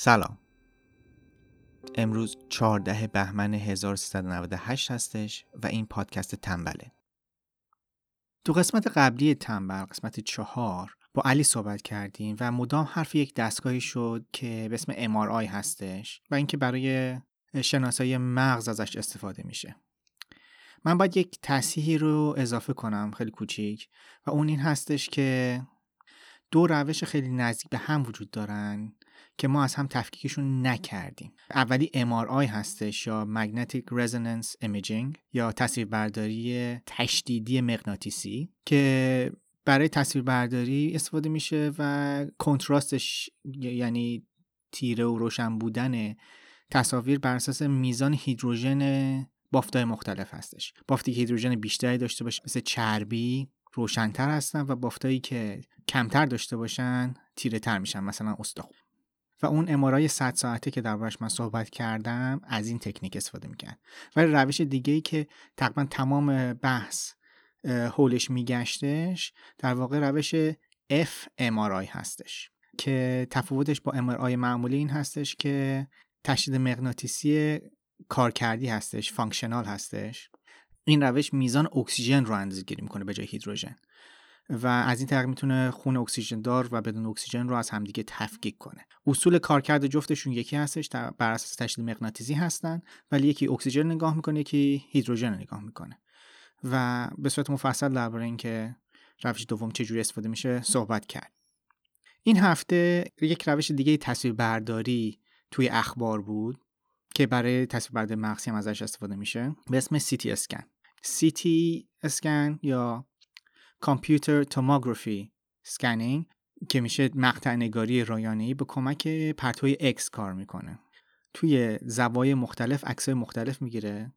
سلام. امروز 14 بهمن 1398 هستش و این پادکست تنبله. تو قسمت قبلی تنبل قسمت چهار با علی صحبت کردیم و مدام حرف یک دستگاهی شد که به اسم MRI هستش و اینکه برای شناسایی مغز ازش استفاده میشه. من باید یک تصحیحی رو اضافه کنم خیلی کوچیک و اون این هستش که دو روش خیلی نزدیک به هم وجود دارن که ما از هم تفکیکشون نکردیم. اولی MRI هستش یا Magnetic Resonance Imaging یا تصویربرداری تشدیدی مغناطیسی که برای تصویربرداری استفاده میشه و کنتراستش یعنی تیره و روشن بودن تصاویر بر اساس میزان هیدروژن بافتای مختلف هستش. بافتی که هیدروژن بیشتری داشته باشه مثل چربی روشنتر هستن و بافتایی که کمتر داشته باشن تیره تر میشن مثلا استخوان و اون MRI 100 ساعته که دربارش من صحبت کردم از این تکنیک استفاده می‌کرد. ولی روش دیگه ای که تقریبا تمام بحث حولش میگشتش در واقع روش FMRI هستش. که تفاوتش با MRI معمولی این هستش که تشدید مغناطیسی کارکردی هستش functional هستش. این روش میزان اکسیژن رو اندازه گیری می‌کنه به جای هیدروژن. و از این طریق می‌تونه خون اکسیژن دار و بدون اکسیژن رو از همدیگه تفکیک کنه. اصول کارکرد جفتشون یکی هستش بر اساس تشدید مغناطیسی هستن ولی یکی اکسیژن نگاه می‌کنه یکی هیدروژن نگاه می‌کنه. و به صورت مفصل درباره اینکه روش دوم چجوری استفاده میشه صحبت کرد. این هفته یک روش دیگه تصویر برداری توی اخبار بود که برای تصویر برداری مغزی هم ازش استفاده میشه به اسم سیتی اسکن سیتی اسکن یا computer tomography scanning که میشه مقطع نگاری رایانه‌ای به کمک پرتوی اکس کار می‌کنه. توی زوایای مختلف عکسای مختلف می‌گیره.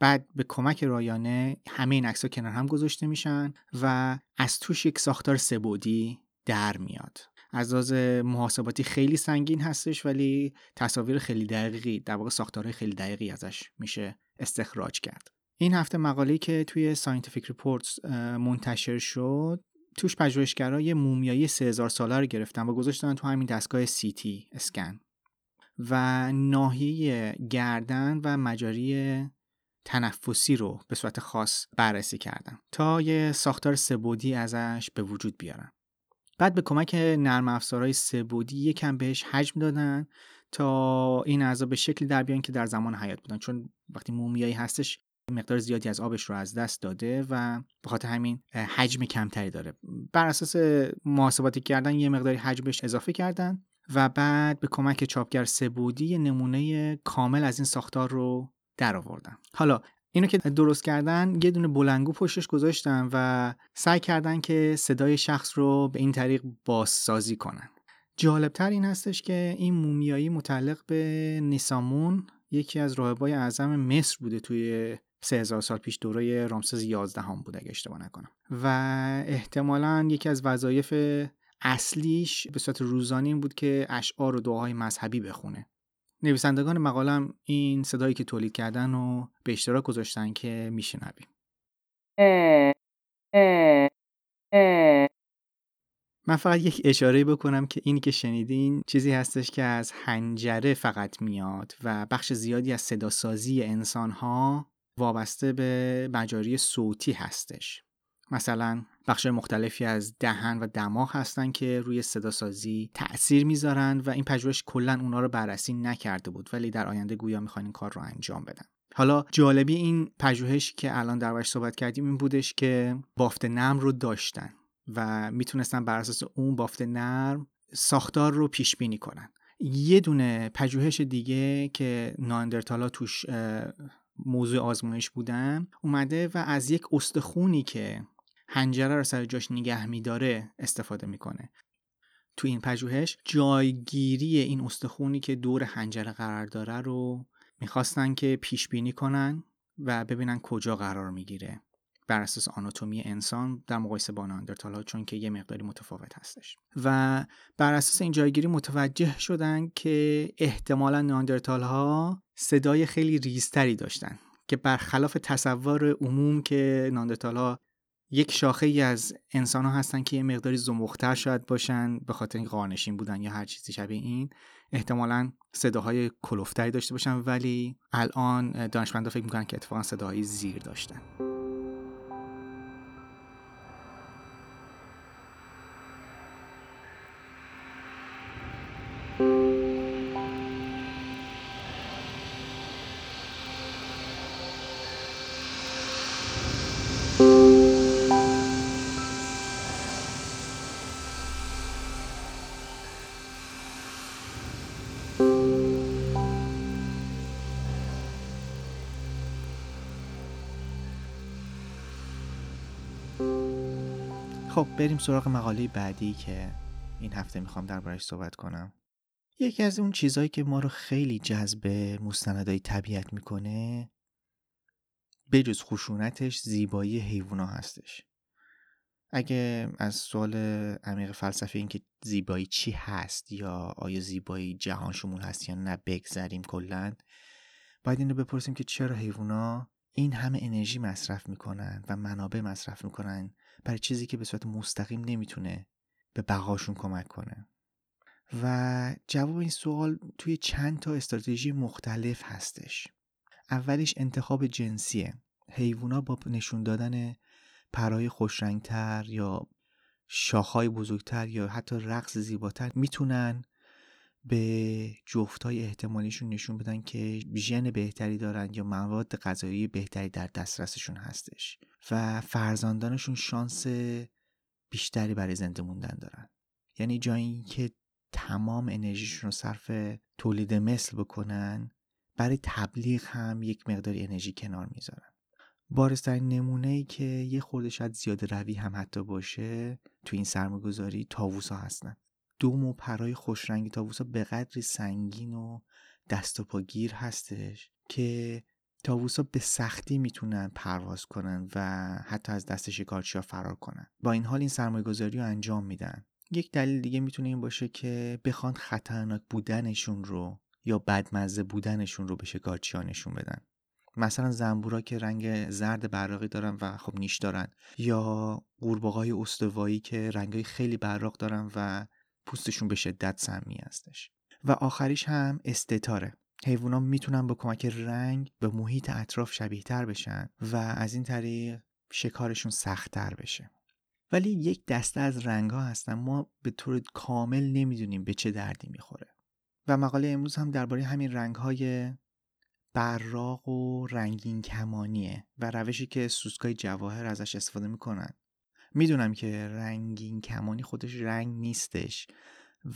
بعد به کمک رایانه همه این عکس‌ها کنار هم گذاشته میشن و از توش یک ساختار سه‌بعدی در میاد. از لحاظ محاسباتی خیلی سنگین هستش ولی تصاویر خیلی دقیقی در واقع ساختارهای خیلی دقیقی ازش میشه استخراج کرد. این هفته مقاله که توی Scientific Reports منتشر شد توش پژوهشگرا یه مومیایی 3000 ساله رو گرفتن و گذاشتن تو همین دستگاه تی اسکن و ناحیه گردن و مجاری تنفسی رو به صورت خاص بررسی کردن تا یه ساختار سبودی ازش به وجود بیارن. بعد به کمک نرم افزارهای سبودی یکم بهش حجم دادن تا این اعضا به شکلی در بیان که در زمان حیات بودن. چون وقتی مومیایی هستش مقدار زیادی از آبش رو از دست داده و به خاطر همین حجم کمتری داره. بر اساس محاسباتی کردن یه مقداری حجمش اضافه کردن و بعد به کمک چاپگر سبودی نمونه کامل از این ساختار رو در آوردن. حالا اینو که درست کردن یه دونه بلنگو پشتش گذاشتن و سعی کردن که صدای شخص رو به این طریق بازسازی کنن. جالبتر این هستش که این مومیایی متعلق به نیسامون یکی از راهبای اعظم مصر بوده توی 3000 سال پیش دوره رامسز 11 هم بود اگه اشتباه نکنم. و احتمالا یکی از وظایف اصلیش به صورت روزانه این بود که اشعار و دعاهای مذهبی بخونه. نویسندگان مقالم این صدایی که تولید کردن و به اشتراک گذاشتن که میشنویم. من فقط یک اشاره بکنم که اینی که شنیدین چیزی هستش که از هنجره فقط میاد و بخش زیادی از صداسازی انسان ها وابسته به مجاری صوتی هستش. مثلا بخش مختلفی از دهن و دماغ هستن که روی صداسازی تاثیر می‌ذارن و این پژوهش کلا اونا رو بررسی نکرده بود ولی در آینده گویا می‌خوان این کار رو انجام بدن. حالا جالبی این پژوهش که الان دربارش صحبت کردیم این بودش که بافت نرم رو داشتن و می‌تونستن بر اساس اون بافت نرم ساختار رو پیش بینی کنن. یه دونه پژوهش دیگه که ناندرتالا توش موضوع آزمایش بودن اومده و از یک استخونی که هنجره رو سر جاش نگه میداره استفاده می‌کنه. تو این پژوهش جایگیری این استخونی که دور هنجره قرار داره رو می‌خواستن که پیش بینی کنن و ببینن کجا قرار می‌گیره. بر اساس آناتومی انسان در مقایسه با ناندرتال ها چون که یه مقداری متفاوت هستش. و بر اساس این جایگیری متوجه شدن که احتمالا ناندرتال ها صدای خیلی ریزتری داشتن که برخلاف تصور عموم که ناندرتال ها یک شاخه ای از انسان ها هستن که یه مقداری زمختر شاید باشن به خاطر این قارنشین بودن یا هر چیزی شبیه این احتمالا صداهای کلوفتری داشته باشن. ولی الان دانشمندا فکر می‌کنن که اتفاقا صداهای زیر داشتن. خب بریم سراغ مقاله بعدی که این هفته می‌خوام دربارش صحبت کنم. یکی از اون چیزهایی که ما رو خیلی جذب مستندهای طبیعت می‌کنه بجز خشونتش زیبایی حیوونا هستش. اگه از سوال عمیق فلسفه این که زیبایی چی هست یا آیا زیبایی جهان شمول هست یا نه بگذریم کلا. باید این رو بپرسیم که چرا حیوونا این همه انرژی مصرف می‌کنن و منابع مصرف می‌کنن برای چیزی که به صورت مستقیم نمی‌تونه به بقاشون کمک کنه. و جواب این سوال توی چند تا استراتژی مختلف هستش. اولیش انتخاب جنسیه. حیوونا با نشون دادن پرای خوشرنگتر یا شاخهای بزرگتر یا حتی رقص زیباتر می‌تونن به جفتای احتمالیشون نشون بدن که ژن بهتری دارن یا مواد غذایی بهتری در دسترسشون هستش. و فرزندانشون شانس بیشتری برای زنده موندن دارن. یعنی جایی که تمام انرژیشون رو صرف تولید مثل بکنن برای تبلیغ هم یک مقداری انرژی کنار می‌ذارن. بارسترین نمونه ای که یه خورده شاید زیاده روی هم حتی باشه تو این سرمایه‌گذاری تاووسا هستن. دوم و پرای خوشرنگی تاووسا به قدری سنگین و دست و پاگیر هستش که تاووسا به سختی می‌تونن پرواز کنن و حتی از دست شکارچی ها فرار کنن. با این حال این سرمایه گذاری رو انجام میدن. یک دلیل دیگه می‌تونه این باشه که بخوان خطرناک بودنشون رو یا بدمزه بودنشون رو به شکارچی ها نشون بدن. مثلا زنبورا که رنگ زرد براقی دارن و خب نیش دارن یا قورباغه‌های استوایی که رنگای خیلی براق دارن و پوستشون به شدت سمی هستش. و آخریش هم استتاره حیوانات می‌تونن با کمک رنگ به محیط اطراف شبیه تر بشن و از این طریق شکارشون سختتر بشه. ولی یک دسته از رنگ ها هستن. ما به طور کامل نمی‌دونیم به چه دردی می‌خوره. و مقاله امروز هم درباره همین رنگ های براق و رنگین کمانیه و روشی که سوسکای جواهر ازش استفاده می‌کنن. می‌دونم که رنگین کمانی خودش رنگ نیستش.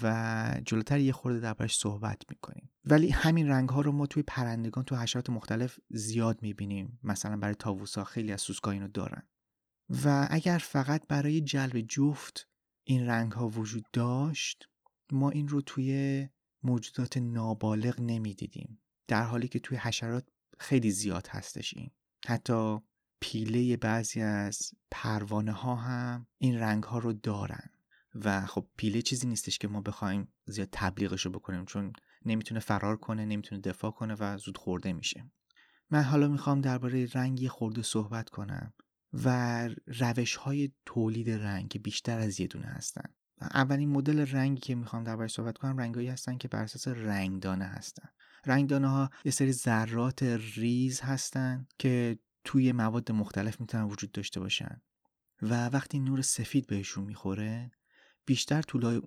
و جلوتر یه خورده دربارش صحبت می‌کنیم. ولی همین رنگ ها رو ما توی پرندگان تو حشرات مختلف زیاد می‌بینیم. مثلا برای تاووسا خیلی از سوسکا اینو دارن. و اگر فقط برای جلب جفت این رنگ ها وجود داشت ما این رو توی موجودات نابالغ نمی‌دیدیم. در حالی که توی حشرات خیلی زیاد هستش این. حتی پیله بعضی از پروانه ها هم این رنگ ها رو دارن. و خب پیله چیزی نیستش که ما بخوایم زیاد تبلیغش رو بکنیم چون نمی‌تونه فرار کنه نمی‌تونه دفاع کنه و زود خورده میشه. من حالا می‌خوام درباره رنگی خورده صحبت کنم و روش های تولید رنگ بیشتر از یه دونه هستن. اولین مدل رنگی که می‌خوام درباره صحبت کنم رنگایی هستن که بر اساس رنگدانه هستن. رنگدانه ها یه سری ذرات ریز هستن که توی مواد مختلف می‌تونن وجود داشته باشن و وقتی نور سفید بهشون می‌خوره بیشتر طول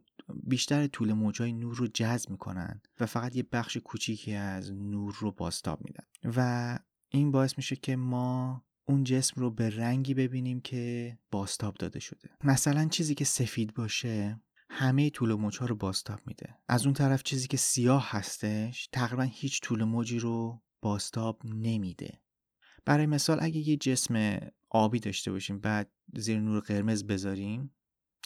بیشتر طول موجای نور رو جذب می‌کنن و فقط یه بخش کوچیکی از نور رو باستاب میدن. و این باعث میشه که ما اون جسم رو به رنگی ببینیم که باستاب داده شده. مثلا چیزی که سفید باشه همه طول موجها رو باستاب میده. از اون طرف چیزی که سیاه هستش تقریبا هیچ طول موجی رو باستاب نمیده. برای مثال اگه یه جسم آبی داشته باشیم بعد زیر نور قرمز بذاریم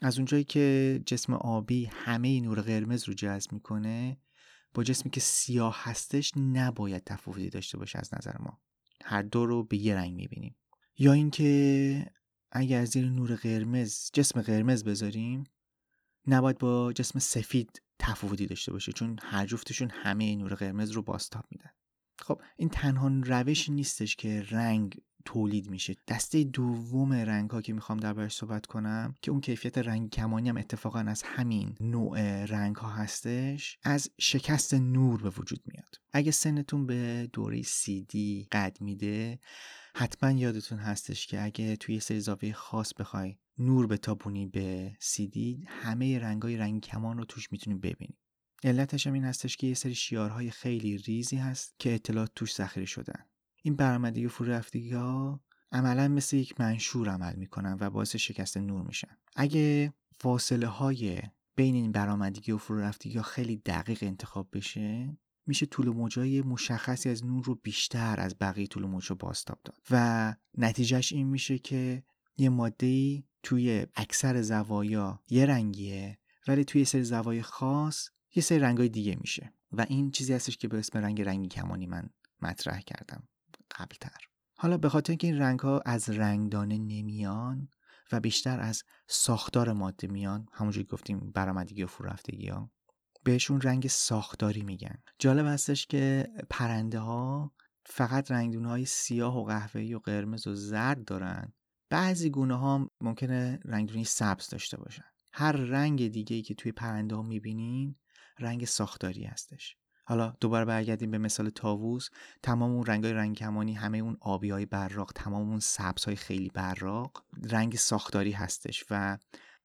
از اونجایی که جسم آبی همه نور قرمز رو جذب می‌کنه با جسمی که سیاه هستش نباید تفاوتی داشته باشه از نظر ما. هر دو رو به یه رنگ می‌بینیم. یا اینکه اگر زیر نور قرمز جسم قرمز بذاریم نباید با جسم سفید تفاوتی داشته باشه چون هر جفتشون همه نور قرمز رو باستاب میدن. خب این تنها روشی نیستش که رنگ تولید میشه. دسته دوم رنگ ها که می‌خوام دربارش صحبت کنم که اون کیفیت رنگ کمانی هم اتفاقا از همین نوع رنگ ها هستش از شکست نور به وجود میاد. اگه سنتون به دوره دی قد میده حتما یادتون هستش که اگه توی سری زاویه خاص بخوای نور بتابونی به دی همه رنگای رنگ کمان رو توش می‌تونی ببینی. علتش هم این هستش که یه سری شیارهای خیلی ریزی هست که اطلاعات توش ذخیره شدن. این برآمدگی و فرو رفتگی ها عملا مثل یک منشور عمل می‌کنن و باعث شکست نور میشن. اگه فاصله های بین این برآمدگی و فرو رفتگی ها خیلی دقیق انتخاب بشه میشه طول موجای مشخصی از نور رو بیشتر از بقیه طول موجا بازتاب داد. و نتیجهش این میشه که یه ماده توی اکثر زوایا یه رنگیه ولی توی سری زوای خاص یه سری رنگای دیگه میشه. و این چیزی هستش که به اسم رنگ رنگی کمانی من مطرح کردم. قبلتر. حالا به خاطر اینکه این رنگ ها از رنگدانه نمیان و بیشتر از ساختار ماده میان همونجوری گفتیم برآمدگی و فرورفتگی ها بهشون رنگ ساختاری میگن. جالب هستش که پرنده ها فقط رنگدونه های سیاه و قهوه‌ای و قرمز و زرد دارن. بعضی گونه ها ممکنه رنگدونی سبز داشته باشن. هر رنگ دیگه ای که توی پرنده ها می‌بینین رنگ ساختاری هستش. حالا دوباره برگردیم به مثال تاووس تمام اون رنگای رنگ کمانی همه اون آبی های براق تمام اون سبز های خیلی براق رنگ ساختاری هستش و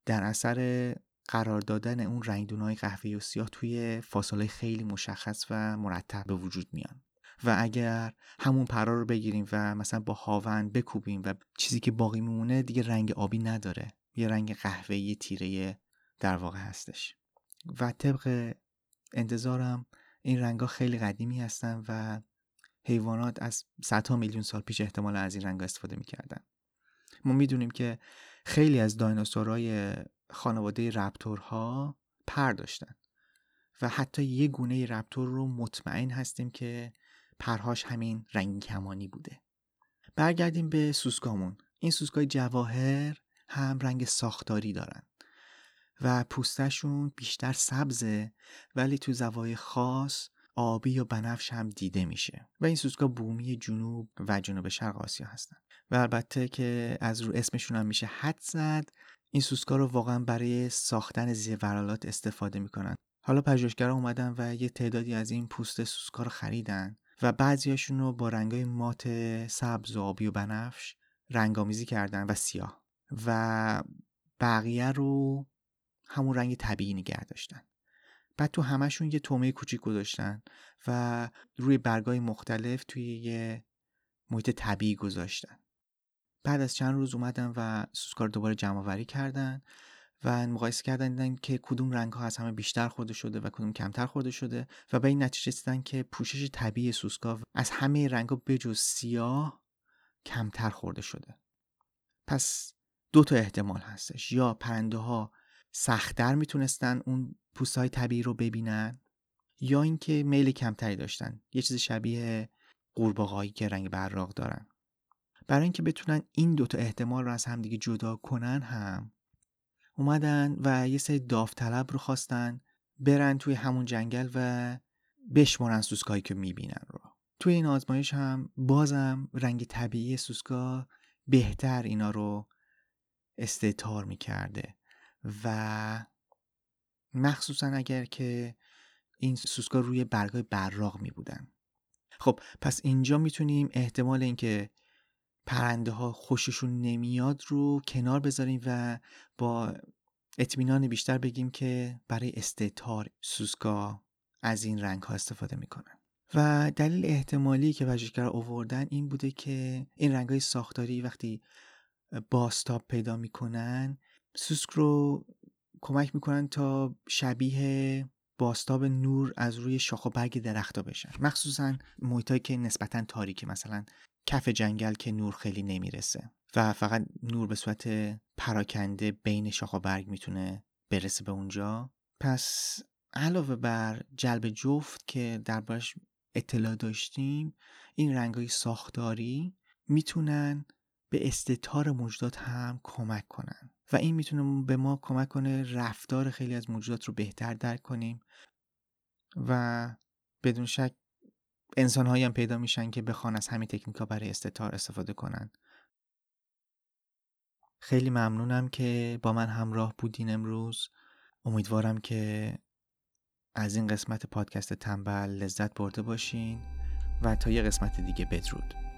در اثر قرار دادن اون رنگدون های قهوه‌ای و سیاه توی فاصله خیلی مشخص و مرتب به وجود میان. و اگر همون پرا رو بگیریم و مثلا با هاون بکوبیم و چیزی که باقی میمونه دیگه رنگ آبی نداره. یه رنگ قهوه‌ای تیره در واقع هستش. و طبق انتظارم این رنگا خیلی قدیمی هستن و حیوانات از صدها میلیون سال پیش احتمال از این رنگا استفاده می‌کردن. ما می‌دونیم که خیلی از دایناسورهای خانواده رپتورها پر داشتن و حتی یه گونه رپتور رو مطمئن هستیم که پرهاش همین رنگ کمانی بوده. برگردیم به سوسکامون. این سوسکای جواهر هم رنگ ساختاری دارن. و پوستشون بیشتر سبزه ولی تو زوای خاص آبی و بنفش هم دیده میشه. و این سوسکا بومی جنوب و جنوب شرق آسیا هستن. و البته که از رو اسمشون هم میشه حد زد این سوسکا رو واقعا برای ساختن زیورالات استفاده می‌کنن. حالا پژوهشگرا اومدن و یه تعدادی از این پوست سوسکا رو خریدن و بعضیاشون رو با رنگای مات سبز و آبی و بنفش رنگامیزی کردن و سیاه. و بقیه رو همون رنگ طبیعی نگه داشتن. بعد تو همشون یه تومه کوچیک گذاشتن و روی برگای مختلف توی یه محیط طبیعی گذاشتن. بعد از چند روز اومدن و سوسکار دوباره جمع آوری کردن و مقایسه کردن دیدن که کدوم رنگ ها از همه بیشتر خورده شده و کدوم کمتر خورده شده و به این نتیجه رسیدن که پوشش طبیعی سوسکا از همه رنگ ها بجز سیاه کمتر خورده شده. پس دو تا احتمال هستش. یا پرنده ها سختتر می‌تونستن اون پوست های طبیعی رو ببینن یا اینکه میل کمتری داشتن. یه چیز شبیه قورباغه‌ای که رنگ براق دارن. برای اینکه بتونن این دوتا احتمال رو از همدیگه جدا کنن هم اومدن و یه سری داوطلب رو خواستن برن توی همون جنگل و بشمارن سوسکایی که می‌بینن رو. توی این آزمایش هم بازم رنگ طبیعی سوسکا بهتر اینا رو استعتار می‌کرده. و مخصوصا اگر که این سوسکا روی برگای براق می بودن خب پس اینجا می‌تونیم احتمال اینکه پرنده ها خوششون نمیاد رو کنار بذاریم و با اطمینان بیشتر بگیم که برای استعتار سوسکا از این رنگ ها استفاده می‌کنن. و دلیل احتمالی که پژوهشگرا آوردن این بوده که این رنگ های ساختاری وقتی باستاب پیدا می‌کنن سوسک رو کمک می‌کنن تا شبیه باستاب نور از روی شاخ و برگ درختا بشن. مخصوصا محیطایی که نسبتا تاریکه مثلا کف جنگل که نور خیلی نمی‌رسه و فقط نور به صورت پراکنده بین شاخ و برگ می‌تونه برسه به اونجا. پس علاوه بر جلب جفت که دربارش اطلاع داشتیم این رنگای ساختاری می‌تونن به استتار موجودات هم کمک کنن. و این می‌تونه به ما کمک کنه رفتار خیلی از موجودات رو بهتر درک کنیم و بدون شک انسان هایی هم پیدا میشن که بخوان از همین تکنیک برای استتار استفاده کنن. خیلی ممنونم که با من همراه بودین امروز. امیدوارم که از این قسمت پادکست تنبل لذت برده باشین و تا یه قسمت دیگه بدرود.